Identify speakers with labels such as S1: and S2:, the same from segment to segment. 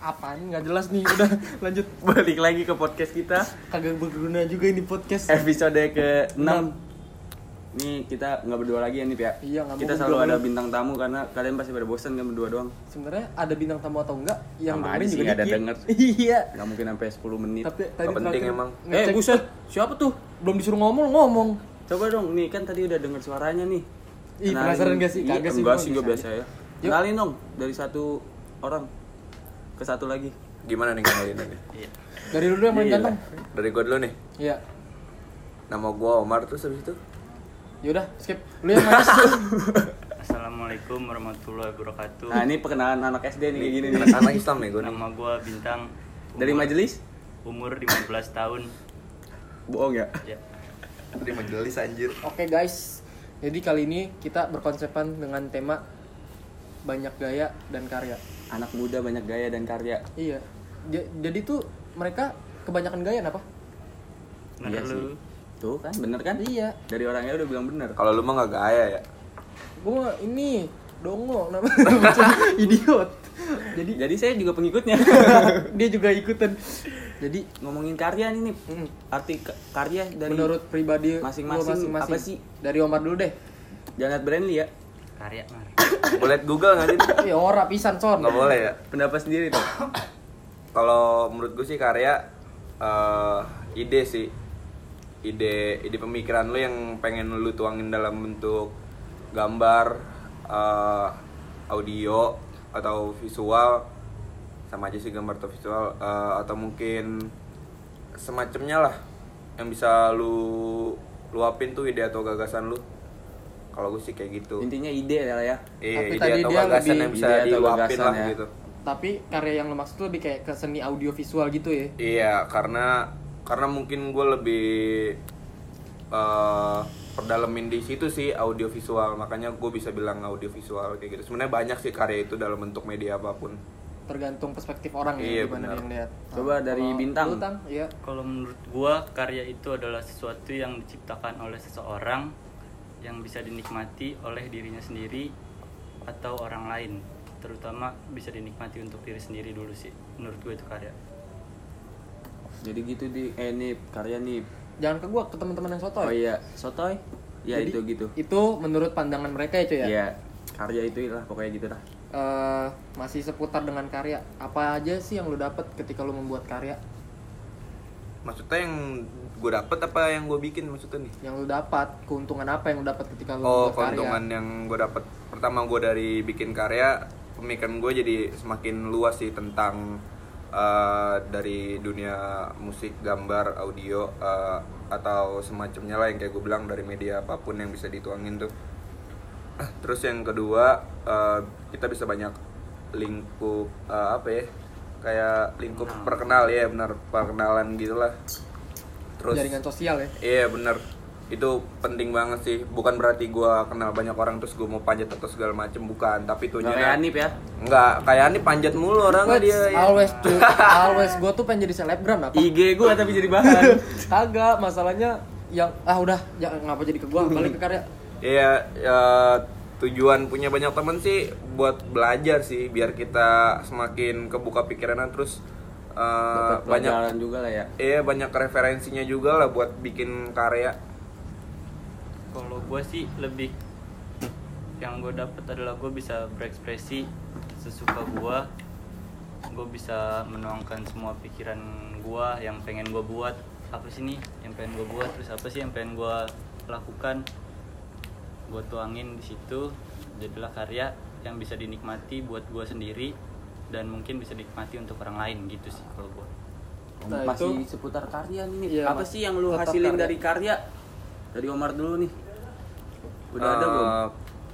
S1: Apaan? Nggak jelas nih. Udah lanjut.
S2: Balik lagi ke podcast kita.
S1: Kagak berguna juga ini podcast.
S2: Episode ke-6. Nih kita nggak berdua lagi ya nih ya?
S1: Iya, nggak
S2: Kita selalu ada bintang tamu karena kalian pasti pada bosan kan berdua doang.
S1: Sebenarnya ada bintang tamu atau enggak yang
S2: Sama aja sih,
S1: juga
S2: nggak ada
S1: dikit.
S2: denger.
S1: iya.
S2: Gak mungkin sampai 10 menit.
S1: Tapi tadi
S3: Nggak penting emang.
S2: Eh buset, siapa tuh?
S1: belum disuruh ngomong ngomong.
S2: Coba dong, nih kan tadi udah denger suaranya nih.
S1: Ih, penasaran gak sih?
S2: Iya,
S1: Kagak sih,
S2: Enggak sih, gue
S1: biasa
S2: ya. Kenalin dong, dari satu orang ke satu lagi
S3: Gimana nih kenalin nih?
S1: dari dulu yang paling
S2: Iya.
S1: ganteng
S3: Dari gue dulu nih.
S1: iya
S3: Nama gue Omar terus habis itu.
S1: yaudah skip lu yang manis
S4: Assalamualaikum warahmatullahi wabarakatuh.
S2: Nah ini perkenalan anak SD nih kayak gini nih
S3: Anak-anak Islam nih nih.
S4: Nama gua Bintang.
S2: Dari
S4: Umur-
S2: majelis?
S4: Umur 15 tahun.
S2: Bohong ya?
S4: Ya.
S3: Dari majelis anjir.
S1: oke guys jadi kali ini kita berkonsepan dengan tema banyak gaya dan karya
S2: Anak muda banyak gaya dan karya.
S1: Iya. Ja- jadi tuh mereka kebanyakan gaya apa
S4: Bener
S2: Iya
S4: lu.
S2: sih. Tuh kan, bener kan?
S1: iya.
S2: Dari orangnya udah bilang bener.
S3: Kalau lu mah gak gaya ya.
S1: gua ini dongo namanya. Idiot. Jadi
S2: Jadi saya juga pengikutnya.
S1: Dia juga ikutan. Jadi
S2: Ngomongin karya nih nih
S1: mm,
S2: Arti ka- karya dari
S1: menurut pribadi
S2: masing-masing. apa sih?
S1: dari Omar dulu deh.
S2: Janet Brandly ya
S4: Karya Mar.
S3: Boleh Google nggak sih?
S1: ya ora pisan son
S3: Nggak boleh ya.
S2: Pendapat sendiri tuh
S3: Kalau menurut gue sih karya eh, ide sih. Ide ide pemikiran lu yang pengen lu tuangin dalam bentuk gambar, eh, audio atau visual sama aja sih gambar atau visual eh, atau mungkin semacamnya lah yang bisa lu luapin tuh ide atau gagasan lu kalau gue sih kayak gitu
S2: Intinya ide lah ya
S3: Iya,
S1: Tapi
S3: ide
S1: tadi
S3: atau
S1: dia
S3: gagasan
S1: lebih-
S3: yang bisa
S2: ide atau
S3: diluapin
S2: gagasan
S3: lah
S2: ya.
S3: gitu
S1: tapi karya yang lo maksud tuh lebih kayak ke seni audio visual gitu ya
S3: Iya, karena karena mungkin gue lebih eh perdalamin di situ sih audio visual, makanya gue bisa bilang audio visual kayak gitu. Sebenarnya banyak sih karya itu dalam bentuk media apa pun.
S1: tergantung perspektif orang
S3: Iya,
S1: ya gimana
S3: benar.
S1: yang lihat
S2: Coba dari
S1: kalau
S2: Bintang.
S1: lu, iya
S4: Kalau menurut gua karya itu adalah sesuatu yang diciptakan oleh seseorang yang bisa dinikmati oleh dirinya sendiri atau orang lain. Terutama bisa dinikmati untuk diri sendiri dulu sih. Menurut gue itu karya.
S2: Jadi gitu di. Eh nih karya nih
S1: jangan ke gua ke teman-teman yang sotoy.
S2: Oh iya Sotoy? Ya
S1: Jadi,
S2: itu gitu.
S1: itu menurut pandangan mereka itu ya?
S2: Iya Karya itu lah pokoknya gitu lah
S1: Eh, masih seputar dengan karya. Apa aja sih yang lu dapet ketika lu membuat karya?
S3: Maksudnya yang gue dapet apa yang gue bikin maksudnya nih?
S1: yang lu dapat keuntungan apa yang lu dapat ketika lu
S3: Oh, keuntungan
S1: karya
S3: yang gue dapet pertama gue dari bikin karya, pemikiran gue jadi semakin luas sih tentang eh, dari dunia musik, gambar, audio eh, atau semacamnya lah yang kayak gue bilang dari media apa pun yang bisa dituangin tuh. Terus yang kedua eh, kita bisa banyak lingkup eh, apa ya? Kayak lingkup perkenal ya benar perkenalan gitulah. Terus
S1: jaringan sosial ya?
S3: Iya bener. Itu penting banget sih. Bukan berarti gua kenal banyak orang terus gua mau panjat atau segala macem bukan. Tapi
S2: Nggak kayak
S3: tujuannya
S2: Anip ya?
S3: Nggak kayak Anip panjat mulu orang
S1: Wait,
S3: dia ya.
S1: always tuh always gua tuh pengen jadi selebgram apa?
S2: IG gue tapi jadi bahan.
S1: Kagak masalahnya yang ah udah. Jangan ngapa jadi ke gua? Balik ke karya.
S3: Iya ya, tujuan punya banyak temen sih buat belajar sih biar kita semakin kebuka pikiran terus eh,
S2: Dapat
S3: banyak
S2: juga lah ya
S3: iya banyak referensinya juga lah buat bikin karya
S4: Kalau gue sih lebih yang gue dapet adalah gue bisa berekspresi sesuka gue. Gue bisa menuangkan semua pikiran gue yang pengen gue buat. Apa sih nih yang pengen gue buat? Terus apa sih yang pengen gue lakukan? Gue tuangin di situ. Jadilah karya yang bisa dinikmati buat gue sendiri dan mungkin bisa dinikmati untuk orang lain gitu sih kalau gue.
S1: Nah,
S2: Masih
S1: itu-
S2: seputar karya nih.
S1: Iya,
S2: Apa sih yang lu hasilin
S1: karya.
S2: dari karya? Dari Omar dulu nih Udah ada
S3: Eh,
S2: belum?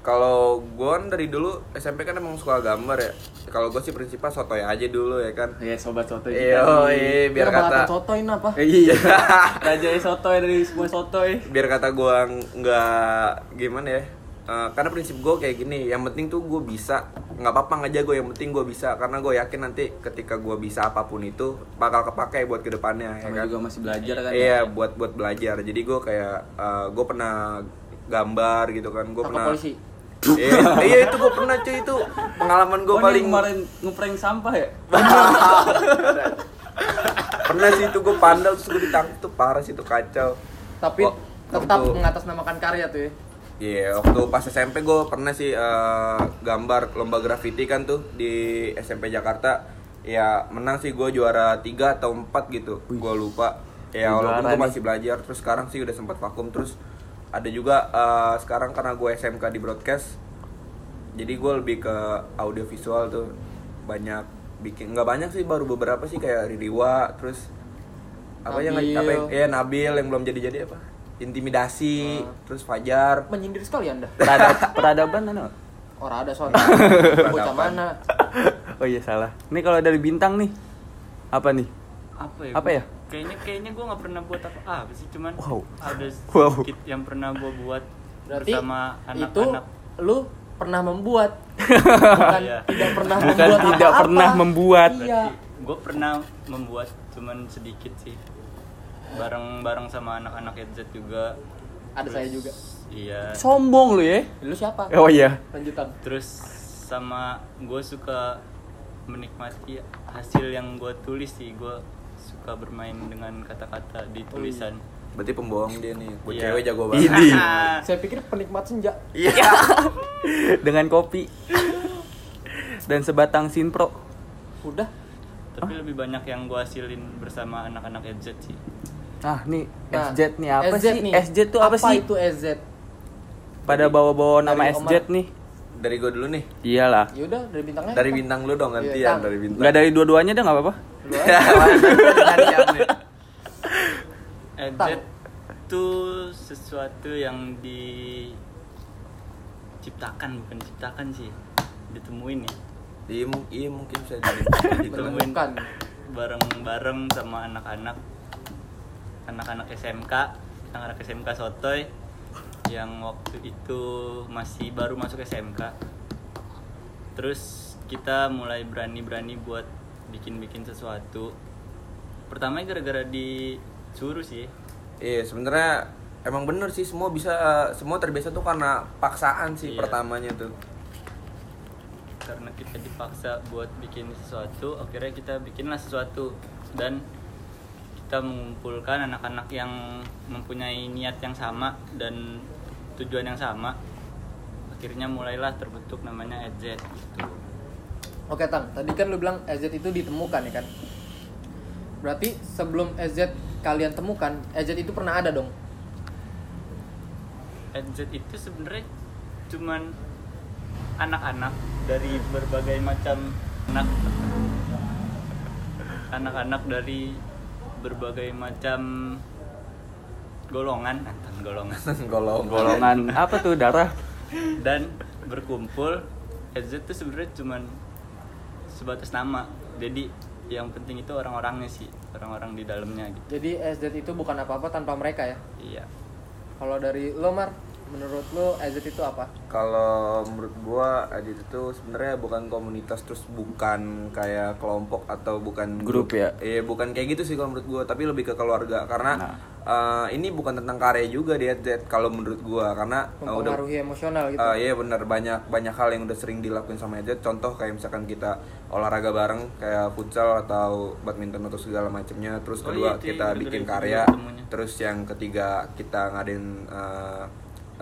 S3: Kalau gue kan dari dulu SMP kan emang suka gambar ya. Kalau gue sih prinsipnya sotoy aja dulu ya kan.
S2: Ya sobat soto
S3: Iya, iya, biar kata
S1: sotoin apa
S2: Iya Raja soto dari semua soto
S3: biar kata gue nggak gimana ya. Eh, karena prinsip gue kayak gini, yang penting tuh gue bisa, nggak apa-apa aja gue, yang penting gue bisa, karena gue yakin nanti ketika gue bisa apa pun itu bakal kepakai buat ke depannya, ya
S2: Sama
S3: kan?
S2: juga masih belajar kan
S3: Iya,
S2: ya?
S3: buat buat belajar. Jadi gue kayak gue pernah gambar gitu kan, gue pernah
S1: polisi
S3: iya iya, itu gue pernah cuy itu pengalaman gue
S2: Oh,
S3: paling
S2: kemarin ngeprank sampah ya?
S3: pernah sih itu gue pandal terus gue ditangkap tuh parah sih itu kacau
S1: Tapi
S3: Oh,
S1: tetap mengatasnamakan karya tuh ya.
S3: Iya, waktu pas SMP gue pernah sih eh, gambar lomba graffiti kan tuh di SMP Jakarta. Ya menang sih gue juara 3 atau 4 gitu. Gue lupa. Ya walaupun gue masih belajar. Terus sekarang sih udah sempat vakum. Terus ada juga eh, sekarang karena gue SMK di broadcast. Jadi gue lebih ke audio visual tuh banyak bikin nggak banyak sih baru beberapa sih kayak Ririwa terus apa yang
S1: Nabil.
S3: apa yang ya Nabil yang belum jadi jadi apa intimidasi
S1: Ah.
S3: terus Fajar
S1: Menyindir sekali Anda.
S2: Peradab, peradaban mana?
S1: Orang ada soalnya. Bocah mana?
S2: Oh iya salah. Ini kalau dari bintang nih apa nih?
S4: apa ya
S2: Apa
S4: gua-
S2: ya?
S4: kayaknya kayaknya gue nggak pernah buat apa apa sih cuman
S2: Wow.
S4: ada
S2: Wow.
S4: sedikit yang pernah gue buat
S1: Berarti
S4: bersama
S1: itu
S4: anak-anak
S1: lu pernah membuat bukan
S4: Iya.
S1: tidak pernah
S2: Bukan
S1: membuat
S2: tidak
S1: apa-apa.
S2: pernah membuat.
S1: Iya.
S4: gue pernah membuat cuman sedikit sih bareng bareng sama anak-anak headset juga
S1: Ada saya juga.
S4: iya
S2: Sombong lu ya?
S1: Lu siapa?
S2: Oh iya.
S1: Lanjutan.
S4: terus sama gue suka menikmati hasil yang gue tulis sih gue suka bermain dengan kata-kata di tulisan
S3: Berarti pembohong dia nih. Buat
S4: Iya.
S3: cewek jago banget.
S2: Ini
S1: Saya pikir penikmat senja.
S3: Iya.
S2: dengan kopi dan sebatang sinpro.
S1: Udah.
S4: tapi lebih banyak yang gue hasilin bersama anak-anak headset sih
S2: Ah, nih
S1: Nah,
S2: SZ nih apa
S1: SZ
S2: sih?
S1: nih.
S2: SZ tuh apa, sih?
S1: itu SZ?
S2: Pada bawa-bawa nama
S1: Dari
S2: SZ
S1: Omar.
S2: nih.
S3: Dari gue dulu nih.
S2: Iyalah.
S1: Yaudah dari bintangnya.
S3: Dari
S1: apa?
S3: bintang lu dong
S1: Iya,
S3: gantian
S1: Tang.
S3: dari bintang.
S2: Enggak dari dua-duanya dah nggak apa-apa.
S4: Headset tuh sesuatu yang diciptakan bukan diciptakan sih ditemuin ya
S3: Iya, iya mungkin bisa di
S4: ditemuin bareng-bareng sama anak-anak anak-anak SMK anak-anak SMK Sotoy yang waktu itu masih baru masuk SMK terus kita mulai berani-berani buat bikin-bikin sesuatu pertama gara-gara disuruh sih
S3: Iya, sebenarnya emang bener sih semua bisa semua terbiasa tuh karena paksaan sih
S4: Iya.
S3: pertamanya tuh.
S4: karena kita dipaksa buat bikin sesuatu akhirnya kita bikinlah sesuatu dan kita mengumpulkan anak-anak yang mempunyai niat yang sama dan tujuan yang sama akhirnya mulailah terbentuk namanya EZ gitu.
S1: Oke Tang, tadi kan lu bilang SZ itu ditemukan ya kan? Berarti sebelum SZ kalian temukan, SZ itu pernah ada dong?
S4: EZ itu sebenarnya cuman anak-anak dari berbagai macam anak anak-anak dari berbagai macam golongan antar golongan
S3: Golong.
S2: Golongan apa tuh darah?
S4: dan berkumpul EZ itu sebenarnya cuman sebatas nama jadi yang penting itu orang-orangnya sih orang-orang di dalamnya gitu
S1: Jadi SZ itu bukan apa-apa tanpa mereka ya?
S4: iya
S1: Kalau dari lo Mar, menurut lo SZ itu apa?
S3: Kalau menurut gua Adit itu sebenarnya bukan komunitas terus bukan kayak kelompok atau bukan
S2: Grup ya?
S3: Iya, bukan kayak gitu sih kalau menurut gua, tapi lebih ke keluarga karena
S2: Nah.
S3: eh, ini bukan tentang karya juga dia kalau menurut gua karena eh, udah
S1: emosional gitu.
S3: Eh, iya benar banyak banyak hal yang udah sering dilakuin sama Ed. Contoh kayak misalkan kita olahraga bareng kayak futsal atau badminton atau segala macamnya. Terus
S4: Oh
S3: kedua
S4: iya, itu
S3: kita
S4: yang
S3: bikin karya.
S4: temunya.
S3: Terus yang ketiga kita ngadain eh,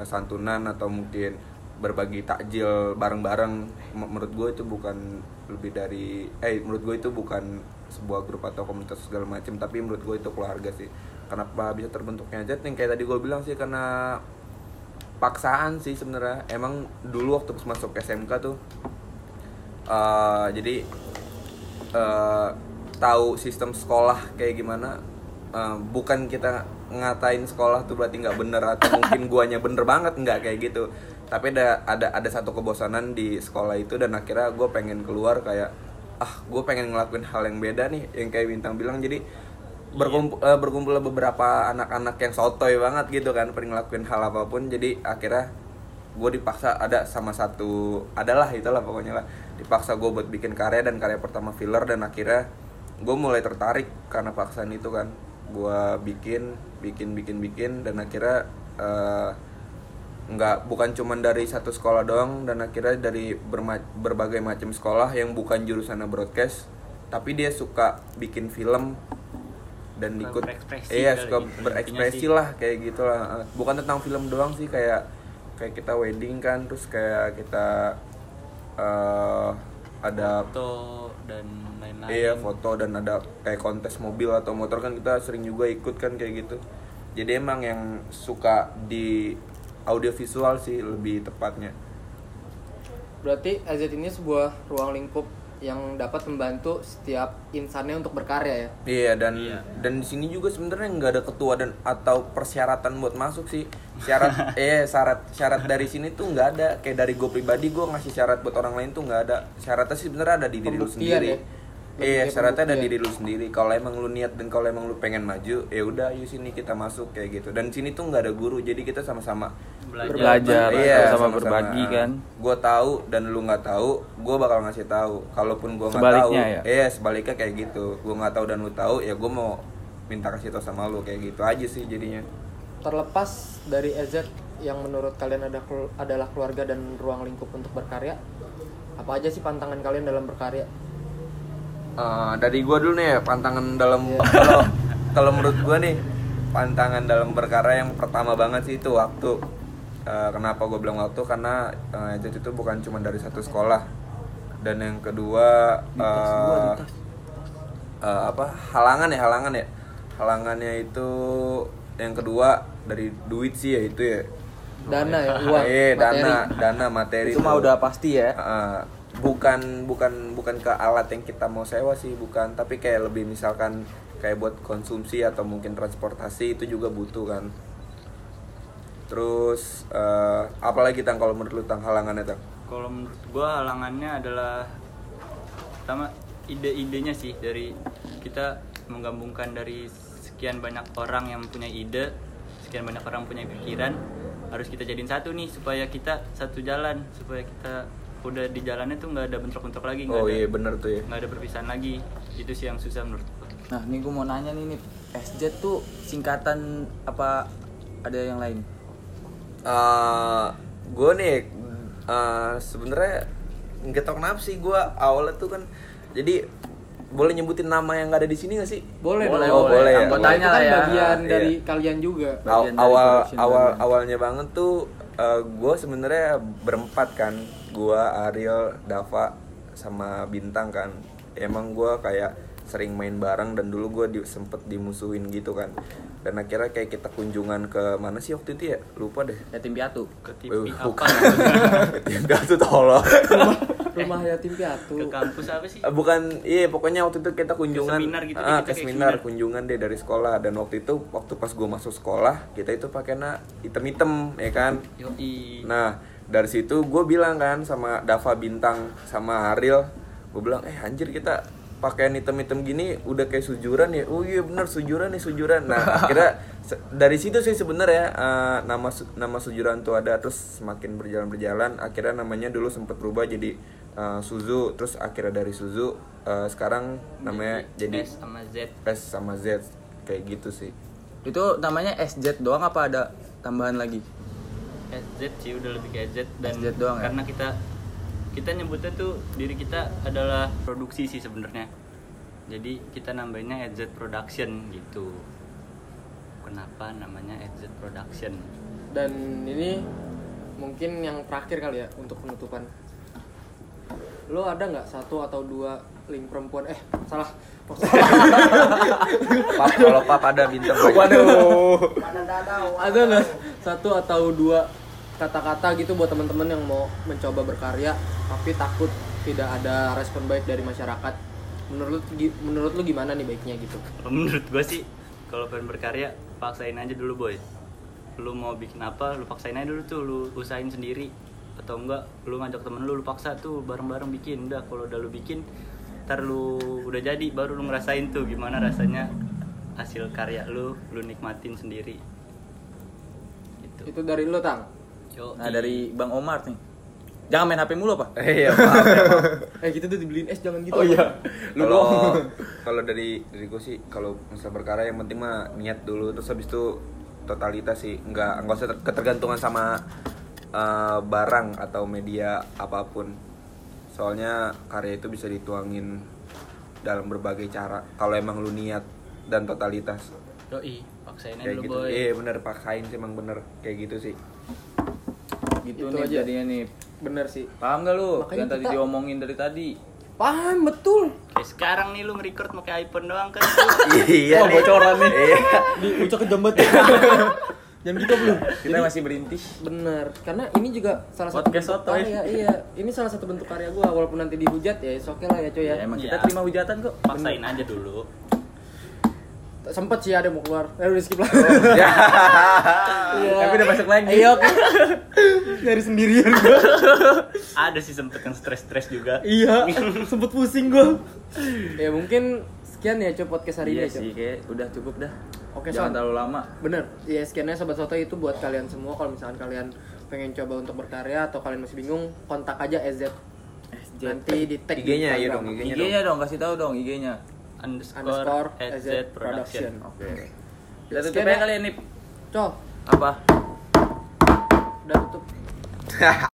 S3: santunan atau mungkin berbagi takjil bareng-bareng. Menurut gue itu bukan lebih dari eh menurut gue itu bukan sebuah grup atau komunitas segala macam tapi menurut gue itu keluarga sih kenapa bisa terbentuknya aja yang kayak tadi gue bilang sih karena paksaan sih sebenarnya emang dulu waktu masuk SMK tuh eh, jadi eh, tahu sistem sekolah kayak gimana eh, bukan kita ngatain sekolah tuh berarti nggak bener atau mungkin guanya bener banget nggak kayak gitu. Tapi ada ada ada satu kebosanan di sekolah itu dan akhirnya gue pengen keluar kayak ah gue pengen ngelakuin hal yang beda nih yang kayak bintang bilang. Jadi berkumpul eh, berkumpul beberapa anak-anak yang sotoy banget gitu kan pengen ngelakuin hal apa pun. Jadi akhirnya gue dipaksa ada sama satu adalah itulah pokoknya lah. Dipaksa gue buat bikin karya dan karya pertama filler dan akhirnya gue mulai tertarik karena paksaan itu kan. Gue bikin bikin bikin bikin dan akhirnya eh, nggak bukan cuman dari satu sekolah doang dan akhirnya dari berma- berbagai macam sekolah yang bukan jurusan broadcast tapi dia suka bikin film dan ikut iya
S4: kali
S3: suka
S4: gitu,
S3: berekspresi lah kayak gitulah bukan tentang film doang sih kayak kayak kita wedding kan terus kayak kita eh, ada
S4: foto dan lain-lain
S3: Iya foto dan ada kayak kontes mobil atau motor kan kita sering juga ikut kan kayak gitu. Jadi emang yang suka di audiovisual sih lebih tepatnya.
S1: Berarti EZ ini sebuah ruang lingkup yang dapat membantu setiap insannya untuk berkarya ya.
S3: Iya dan
S4: Iya.
S3: dan di sini juga sebenarnya nggak ada ketua dan atau persyaratan buat masuk sih. Syarat eh syarat syarat dari sini tuh nggak ada. Kayak dari gue pribadi gue ngasih syarat buat orang lain tuh nggak ada. Syaratnya sih sebenarnya ada di diri lu sendiri.
S1: ya?
S3: Iya, syaratnya ada diri lu sendiri. Kalau emang lu niat dan kalau emang lu pengen maju, ya udah yuk sini kita masuk kayak gitu. Dan sini tuh nggak ada guru, jadi kita sama-sama
S4: belajar
S5: Belajar,
S3: Iya,
S5: sama berbagi kan.
S3: Gue tahu dan lu nggak tahu, gue bakal ngasih tahu. Kalaupun gue nggak tahu,
S5: Sebaliknya ya?
S3: iya sebaliknya kayak gitu. Gue nggak tahu dan lu tahu, ya gue mau minta kasih tau sama lu kayak gitu aja sih jadinya.
S1: Terlepas dari EZ yang menurut kalian ada adalah keluarga dan ruang lingkup untuk berkarya, apa aja sih pantangan kalian dalam berkarya?
S3: Eh, dari gue dulu nih ya pantangan dalam
S1: Iya.
S3: kalau kalau menurut gue nih pantangan dalam berkarya yang pertama banget sih itu waktu. Eh, kenapa gue bilang waktu? Karena eh, jadi itu bukan cuma dari satu sekolah. Dan yang kedua eh, eh, apa? Halangan ya halangan ya. Halangannya itu yang kedua dari duit sih ya itu ya.
S1: Dana ya, uang,
S3: eh dana dana materi
S5: Itu mah udah pasti ya.
S3: Heeh. bukan bukan bukan ke alat yang kita mau sewa sih bukan. Tapi kayak lebih misalkan kayak buat konsumsi atau mungkin transportasi itu juga butuh kan terus eh apalagi tang kalau menurut lu tang halangannya tang?
S4: Kalau menurut gua halangannya adalah pertama ide-idenya sih dari kita menggabungkan dari sekian banyak orang yang punya ide sekian banyak orang punya pikiran harus kita jadiin satu nih supaya kita satu jalan supaya kita udah di jalannya tuh nggak ada bentrok-bentrok lagi nggak
S3: oh
S4: ada
S3: iya bener tuh ya.
S4: nggak ada perpisahan lagi. Itu sih yang susah menurut gua.
S5: Nah, nih gue mau nanya nih, nih SJ tuh singkatan apa ada yang lain?
S3: Gue nih eh, sebenarnya nggak tau kenapa sih gue awalnya tuh kan jadi boleh nyebutin nama yang nggak ada di sini gak sih
S1: Boleh,
S5: Boleh,
S1: dong.
S3: boleh. boleh ya.
S5: Anggotanya
S1: Itu kan
S5: ya.
S1: bagian
S3: Iya.
S1: dari kalian juga.
S3: Aw-
S5: Bagian dari
S3: awal awal
S5: value.
S3: awalnya banget tuh gue sebenarnya berempat kan gue Ariel Dava sama Bintang kan emang gue kayak sering main bareng dan dulu gue di, sempet dimusuhin gitu kan. Dan akhirnya kayak kita kunjungan ke mana sih waktu itu ya? Lupa deh.
S5: Yatim piatu.
S4: ke
S3: Eh,
S4: TV apa
S3: Enggak tuh tolong.
S1: Rumah yatim piatu.
S4: ke kampus apa sih?
S3: Eh, bukan iya pokoknya waktu itu kita kunjungan
S4: seminar gitu deh,
S3: ah,
S4: kita
S3: ke seminar
S4: seminar.
S3: kunjungan deh dari sekolah. Dan waktu itu waktu pas gue masuk sekolah kita itu pakainya item-item ya kan?
S4: Yoi.
S3: nah dari situ gue bilang kan sama Dava Bintang sama Ariel gue bilang eh anjir kita pakaian item-item gini udah kayak sujuran ya oh iya bener sujuran nih sujuran nah akhirnya dari situ sih sebenarnya eh, nama su- nama sujuran tuh ada terus semakin berjalan berjalan akhirnya namanya dulu sempat berubah jadi eh, Suzu terus akhirnya dari Suzu eh, sekarang namanya jadi
S4: S sama Z
S3: S sama Z kayak gitu sih
S5: Itu namanya SJ doang apa ada tambahan lagi?
S4: SZ sih udah lebih ke SZ dan
S5: SZ doang ya?
S4: karena kita kita nyebutnya tuh diri kita adalah produksi sih sebenarnya jadi kita nambahinnya SZ Production gitu kenapa namanya SZ Production
S1: Dan ini mungkin yang terakhir kali ya untuk penutupan. Lo ada nggak satu atau dua link perempuan? Eh salah.
S3: Pap kalau pap ada bintang.
S5: Waduh.
S1: ada nggak satu atau dua kata-kata gitu buat teman-teman yang mau mencoba berkarya tapi takut tidak ada respon baik dari masyarakat. Menurut menurut lu gimana nih baiknya gitu?
S4: Menurut gue sih kalau pengen berkarya paksain aja dulu boy lu mau bikin apa lu paksain aja dulu tuh lu usahain sendiri atau enggak lu ngajak temen lu lu paksa tuh bareng-bareng bikin udah kalau udah lu bikin ntar lu udah jadi baru lu ngerasain tuh gimana rasanya hasil karya lu lu nikmatin sendiri gitu
S1: Itu dari lu tang.
S4: Yo,
S5: Nah, dari Bang Omar nih. Jangan main HP mulu apa?
S3: Eh, iya maaf ya, maaf.
S1: Eh kita tuh dibeliin es jangan gitu.
S5: Oh iya. Lu
S3: kalau
S5: doang.
S3: kalau dari dari gue sih kalau misal berkarya yang penting mah niat dulu terus habis itu totalitas sih nggak nggak usah ter- ketergantungan sama eh, barang atau media apa pun soalnya karya itu bisa dituangin dalam berbagai cara kalau emang lu niat dan totalitas
S4: Doi, paksain aja dulu
S3: gitu
S4: boy.
S3: iya bener paksain sih emang bener kayak gitu sih
S2: gitu
S1: Itu
S2: nih
S1: aja.
S2: jadinya nih.
S1: Bener sih.
S2: Paham gak lu?
S1: Makanya
S2: yang tadi
S1: kita-
S2: diomongin dari tadi.
S1: Paham betul.
S4: Kayak sekarang nih lu nge-record pakai iPhone doang kan.
S3: iya
S1: Wah, bocoran nih.
S3: iya.
S1: Di ucap kejambat jam kita belum
S2: kita masih berintih
S1: bener. Karena ini juga salah satu
S2: Podcast
S1: bentuk
S2: sotoy.
S1: karya. Iya ini salah satu bentuk karya gua. Walaupun nanti dihujat ya oke lah ya coy ya,
S2: ya emang
S4: Iya.
S2: kita terima hujatan kok.
S4: Paksain aja dulu.
S1: Sempet sih ada mau keluar. Eh udah skip lah.
S3: Ya.
S1: Iya.
S2: tapi udah masuk lagi.
S1: Iya oke. Nyari sendirian gua.
S4: Ada sih sempet yang stres-stres juga.
S1: iya sempet pusing gua. Ya mungkin sekian ya coy podcast hari
S2: iya
S1: ini ya,
S2: sih kayak udah cukup dah.
S1: Oke,
S2: jangan
S1: Son.
S2: terlalu lama.
S1: Bener, ya sekiannya Sobat Soto. Itu buat kalian semua. Kalau misalkan kalian pengen coba untuk berkarya Atau kalian masih bingung, kontak aja EZ Nanti di tag
S3: IG-nya ya dong, IG-nya
S2: IG-nya dong. kasih tahu dong IG-nya
S4: Underscore,
S1: Underscore
S4: SZ
S1: SZ
S4: Production.
S2: oke.
S1: Ya,
S2: kita tutup ya
S1: ya.
S2: kalian nih
S1: Col,
S2: apa?
S1: Udah tutup